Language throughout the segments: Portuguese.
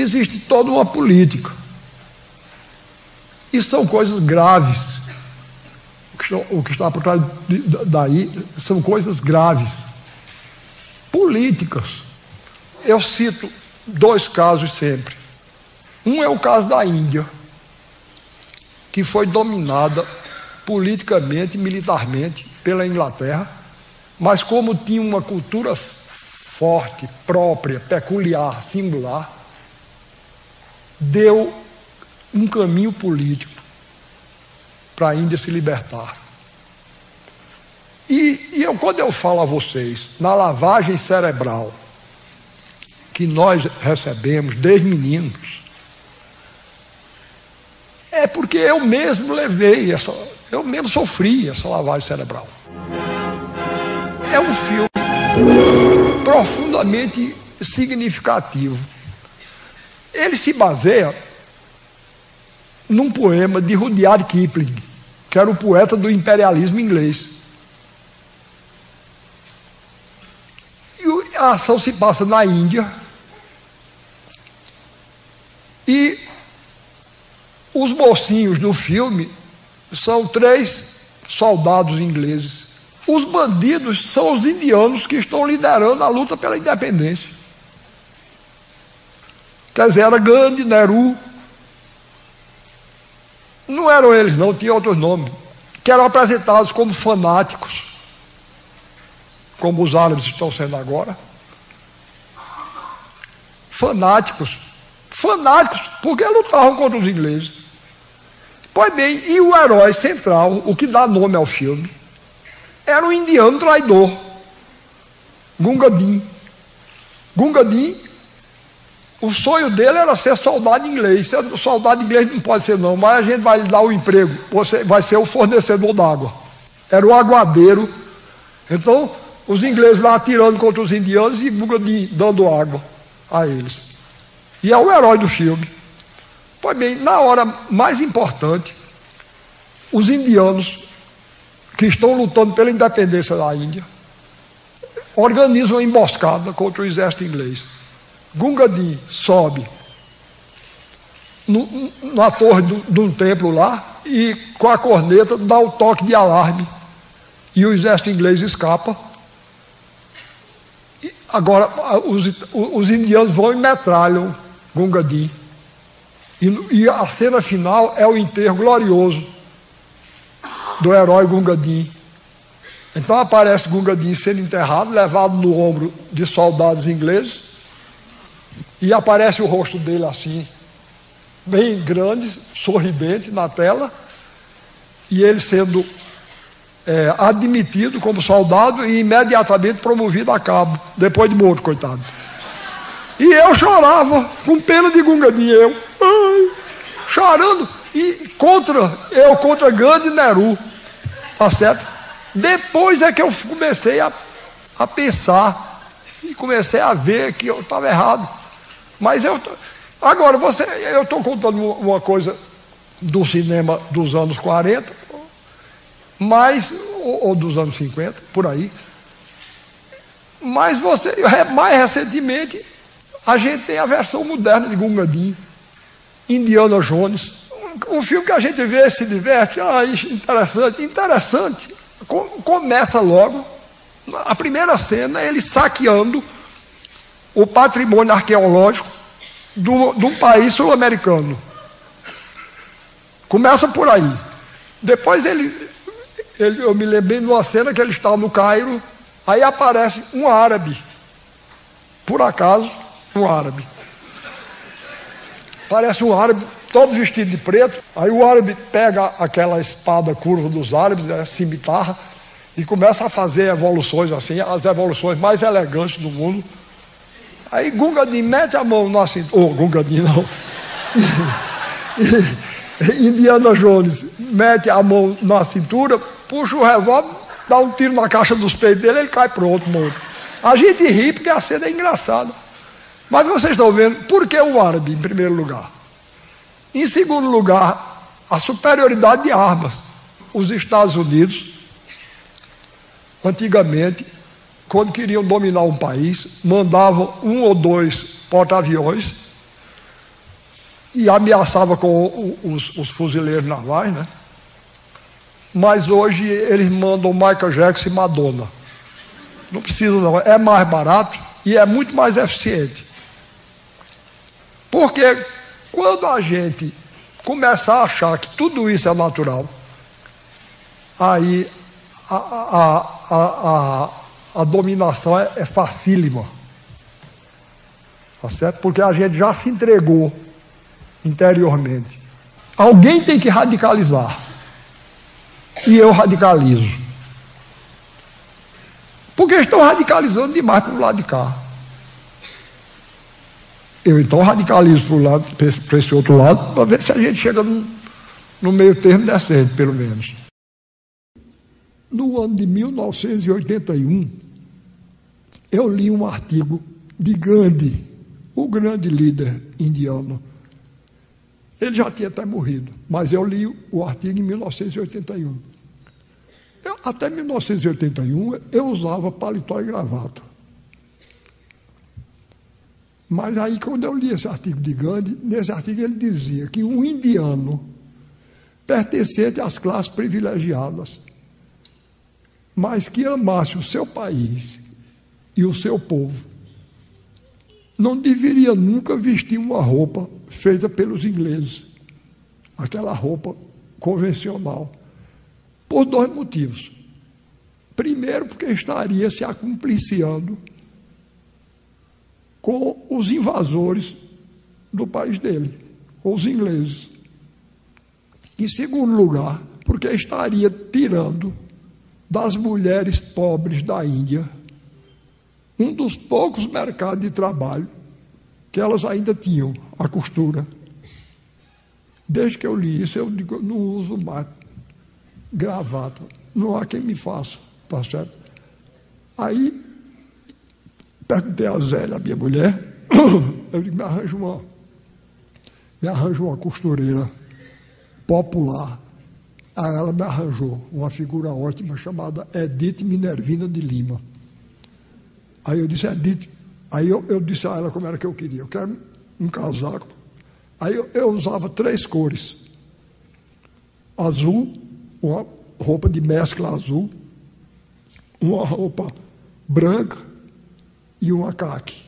existe toda uma política. E são coisas graves. O que está por trás daí são coisas graves. Políticas. Eu cito dois casos sempre. Um é o caso da Índia, que foi dominada politicamente militarmente pela Inglaterra, mas como tinha uma cultura forte, própria, peculiar, singular, deu um caminho político para a Índia se libertar. E, e eu, quando eu falo a vocês na lavagem cerebral que nós recebemos desde meninos, é porque eu mesmo levei essa, eu mesmo sofri essa lavagem cerebral. É um filme profundamente significativo. Ele se baseia num poema de Rudyard Kipling, que era o poeta do imperialismo inglês. E a ação se passa na Índia. E os mocinhos do filme são três soldados ingleses. Os bandidos são os indianos que estão liderando a luta pela independência. Quer dizer, era Gandhi, Nehru. Não eram eles, não, tinha outros nomes. Que eram apresentados como fanáticos, como os árabes estão sendo agora. Fanáticos. Fanáticos, porque lutavam contra os ingleses. Pois bem, e o herói central, o que dá nome ao filme, era um indiano traidor, Gunga Din. Gunga Din, o sonho dele era ser soldado inglês. Soldado inglês não pode ser não, mas a gente vai lhe dar o emprego, você vai ser o fornecedor d'água. Era o aguadeiro. Então, os ingleses lá atirando contra os indianos e dando água a eles. E é o herói do filme. Pois bem, na hora mais importante, os indianos que estão lutando pela independência da Índia organizam uma emboscada contra o exército inglês. Gunga Din sobe na torre de um templo lá e com a corneta dá o toque de alarme e o exército inglês escapa. E agora os, os indianos vão e metralham Gunga Din. E, e, a cena final é o enterro glorioso do herói Gunga Din. Então aparece Gunga Din sendo enterrado, levado no ombro de soldados ingleses, e aparece o rosto dele assim, bem grande, sorridente na tela, e ele sendo é, admitido como soldado e imediatamente promovido a cabo, depois de morto, coitado. E eu chorava, com pena de Gunga Din, eu, ai, chorando, e contra, eu contra Gandhi e Neru. Tá certo? Depois é que eu comecei a, a pensar e comecei a ver que eu estava errado. Mas eu. Agora, você, eu estou contando uma coisa do cinema dos anos 40, mas, ou, ou dos anos 50, por aí. Mas você, mais recentemente, a gente tem a versão moderna de Gungadin, Indiana Jones um filme que a gente vê, se diverte, ah, interessante, interessante. Começa logo, a primeira cena, ele saqueando o patrimônio arqueológico do, um país sul-americano. Começa por aí. Depois ele, ele, eu me lembrei de uma cena que ele estava no Cairo, aí aparece um árabe. Por acaso, um árabe. Parece um árabe todo vestido de preto. Aí o árabe pega aquela espada curva dos árabes, né, cimitarra, e começa a fazer evoluções assim, as evoluções mais elegantes do mundo. Aí Gungadin mete a mão na cintura, oh, Gungadin não. Indiana Jones mete a mão na cintura, puxa o revólver, dá um tiro na caixa dos peitos dele, ele cai pronto, morto. A gente ri porque a cena é engraçada. Mas vocês estão vendo, por que o árabe, em primeiro lugar? Em segundo lugar, a superioridade de armas. Os Estados Unidos, antigamente, quando queriam dominar um país, mandavam um ou dois porta-aviões e ameaçava com os, os fuzileiros navais, né? Mas hoje eles mandam Michael Jackson e Madonna. Não precisa não, é mais barato e é muito mais eficiente. Porque quando a gente começar a achar que tudo isso é natural, aí a, a, a, a, a dominação é, é facílima. Tá certo? Porque a gente já se entregou interiormente. Alguém tem que radicalizar. E eu radicalizo. Porque estão radicalizando demais para o lado de cá. Eu então radicalizo para, lado, para esse outro lado, para ver se a gente chega no, no meio termo decente, pelo menos. No ano de 1981, eu li um artigo de Gandhi, o grande líder indiano. Ele já tinha até morrido, mas eu li o artigo em 1981. Eu, até 1981 eu usava paletó e gravata. Mas aí, quando eu li esse artigo de Gandhi, nesse artigo ele dizia que um indiano pertencente às classes privilegiadas, mas que amasse o seu país e o seu povo, não deveria nunca vestir uma roupa feita pelos ingleses, aquela roupa convencional, por dois motivos. Primeiro, porque estaria se acumpliciando com os invasores do país dele, com os ingleses. Em segundo lugar, porque estaria tirando das mulheres pobres da Índia um dos poucos mercados de trabalho que elas ainda tinham, a costura. Desde que eu li isso, eu digo, não uso mais gravata. Não há quem me faça, tá certo? Aí Perguntei a Zélia, a minha mulher, eu digo, me arranja uma, me arranja uma costureira popular. Ela me arranjou uma figura ótima chamada Edith Minervina de Lima. Aí eu disse, Edith, aí eu, eu disse a ela como era que eu queria. Eu quero um casaco. Aí eu, eu usava três cores. Azul, uma roupa de mescla azul, uma roupa branca e um acaque.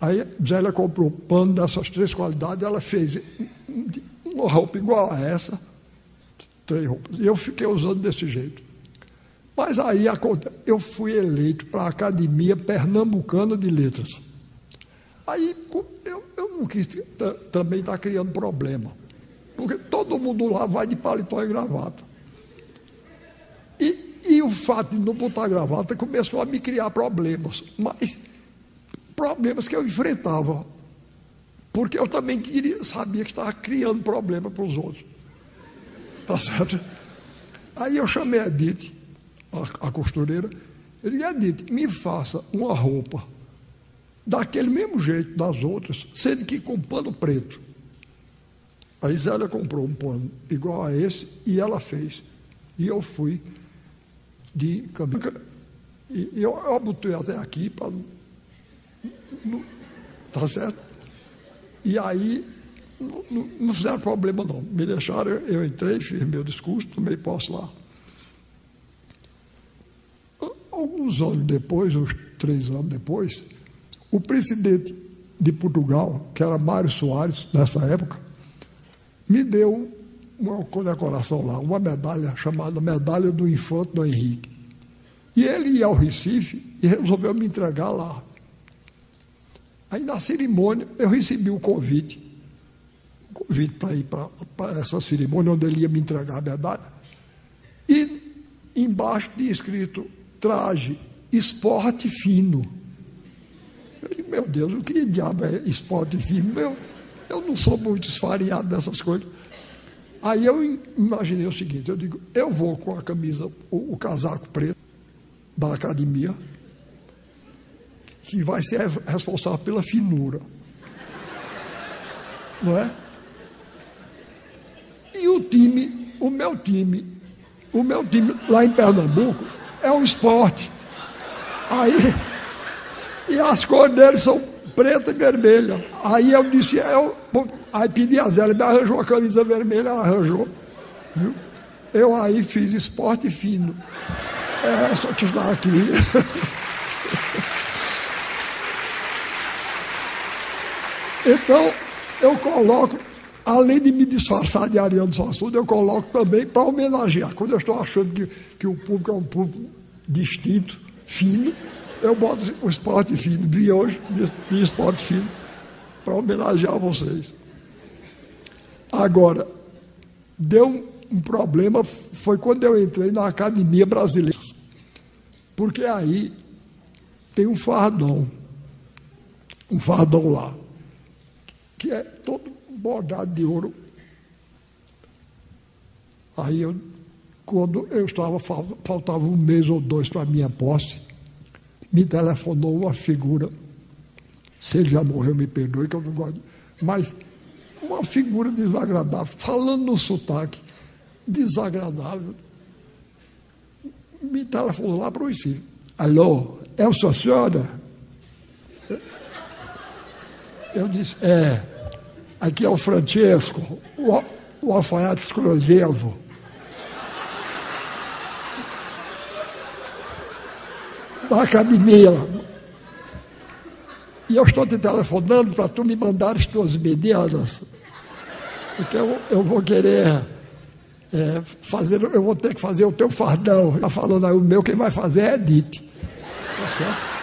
Aí Zélia comprou pano dessas três qualidades, ela fez uma roupa igual a essa, três roupas. E eu fiquei usando desse jeito. Mas aí eu fui eleito para a Academia Pernambucana de Letras. Aí eu, eu não quis também estar tá criando problema. Porque todo mundo lá vai de paletó e gravata. E e o fato de não botar gravata começou a me criar problemas, mas problemas que eu enfrentava, porque eu também queria, sabia que estava criando problema para os outros. Tá certo? Aí eu chamei a Edith, a, a costureira, eu disse, Edith, me faça uma roupa daquele mesmo jeito das outras, sendo que com pano preto. Aí Zélia comprou um pano igual a esse e ela fez. E eu fui de camisa. E eu, eu botei até aqui para. Tá certo? E aí não, não, fizeram problema não. Me deixaram, eu, entrei, fiz meu discurso, tomei posse lá. Alguns anos depois, uns três anos depois, o presidente de Portugal, que era Mário Soares, nessa época, me deu uma condecoração lá, uma medalha chamada Medalha do Infante do Henrique. E ele ia ao Recife e resolveu me entregar lá. Aí na cerimônia eu recebi o convite, convite para ir para essa cerimônia onde ele ia me entregar a medalha. E embaixo de escrito traje esporte fino. Eu digo, meu Deus, o que diabo é esporte fino? Eu, eu não sou muito esfareado dessas coisas. Aí eu imaginei o seguinte: eu digo, eu vou com a camisa, o, o casaco preto da academia, que vai ser responsável pela finura. Não é? O time, o meu time, o meu time lá em Pernambuco é um esporte. Aí, e as cores deles são preta e vermelha. Aí eu disse, eu, aí pedi a Zé, ele me arranjou a camisa vermelha, ela arranjou. Viu? Eu aí fiz esporte fino. É, só te dar aqui. então, eu coloco, além de me disfarçar de Ariano Suassuna, eu coloco também para homenagear. Quando eu estou achando que, que o público é um público distinto, fino, eu boto o esporte fino de hoje, de, esporte fino, para homenagear vocês. Agora, deu um problema, foi quando eu entrei na Academia Brasileira. Porque aí tem um fardão, um fardão lá, que é todo bordado de ouro. Aí eu, quando eu estava, faltava um mês ou dois para a minha posse, me telefonou uma figura, se ele já morreu, me perdoe, que eu não gosto, mas uma figura desagradável, falando no sotaque, desagradável. Me telefonou lá para o Recife. Alô, é a sua senhora? Eu disse, é, aqui é o Francesco, o, o alfaiate exclusivo. da academia. E eu estou te telefonando para tu me mandar as tuas medidas. Porque eu, eu vou querer é, fazer, eu vou ter que fazer o teu fardão. Está falando aí, o meu, quem vai fazer é Edith. Tá certo?